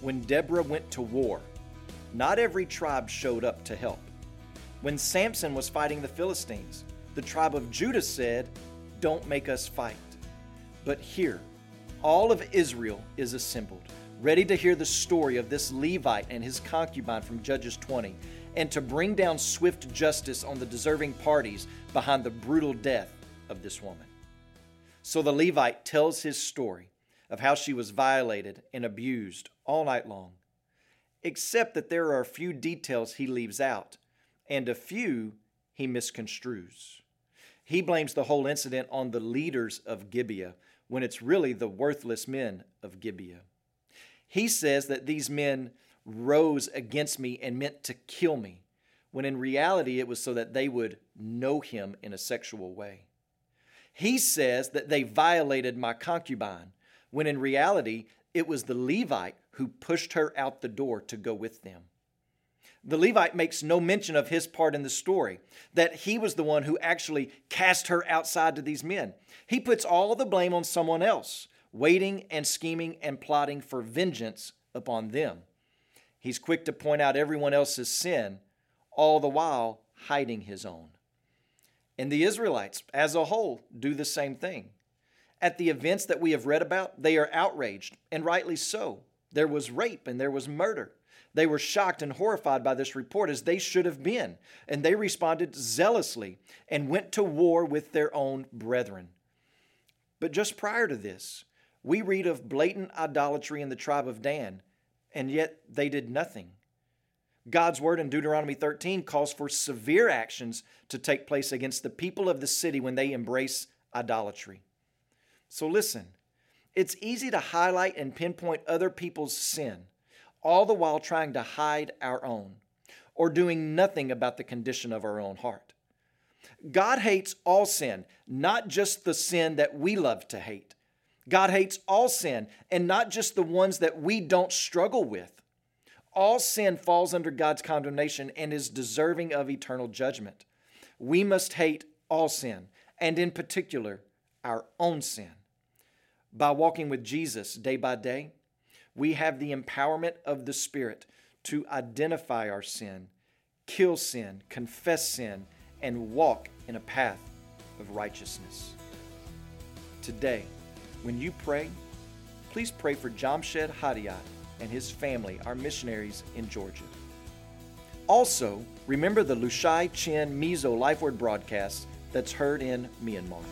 when Deborah went to war, not every tribe showed up to help. When Samson was fighting the Philistines, the tribe of Judah said, Don't make us fight. But here, all of Israel is assembled, ready to hear the story of this Levite and his concubine from Judges 20, and to bring down swift justice on the deserving parties behind the brutal death of this woman. So the Levite tells his story of how she was violated and abused all night long, except that there are a few details he leaves out and a few he misconstrues. He blames the whole incident on the leaders of Gibeah when it's really the worthless men of Gibeah. He says that these men rose against me and meant to kill me, when in reality it was so that they would know him in a sexual way. He says that they violated my concubine, when in reality it was the Levite who pushed her out the door to go with them. The Levite makes no mention of his part in the story, that he was the one who actually cast her outside to these men. He puts all the blame on someone else, waiting and scheming and plotting for vengeance upon them. He's quick to point out everyone else's sin, all the while hiding his own. And the Israelites, as a whole, do the same thing. At the events that we have read about, they are outraged, and rightly so. There was rape and there was murder. They were shocked and horrified by this report, as they should have been, and they responded zealously and went to war with their own brethren. But just prior to this, we read of blatant idolatry in the tribe of Dan, and yet they did nothing. God's word in Deuteronomy 13 calls for severe actions to take place against the people of the city when they embrace idolatry. So listen, it's easy to highlight and pinpoint other people's sin, all the while trying to hide our own or doing nothing about the condition of our own heart. God hates all sin, not just the sin that we love to hate. God hates all sin, and not just the ones that we don't struggle with. All sin falls under God's condemnation and is deserving of eternal judgment. We must hate all sin, and in particular, our own sin. By walking with Jesus day by day, we have the empowerment of the Spirit to identify our sin, kill sin, confess sin, and walk in a path of righteousness. Today, when you pray, please pray for Jamshed Hadiat and his family, our missionaries in Georgia. Also, remember the Lushai Chin Mizo Life Word broadcast that's heard in Myanmar.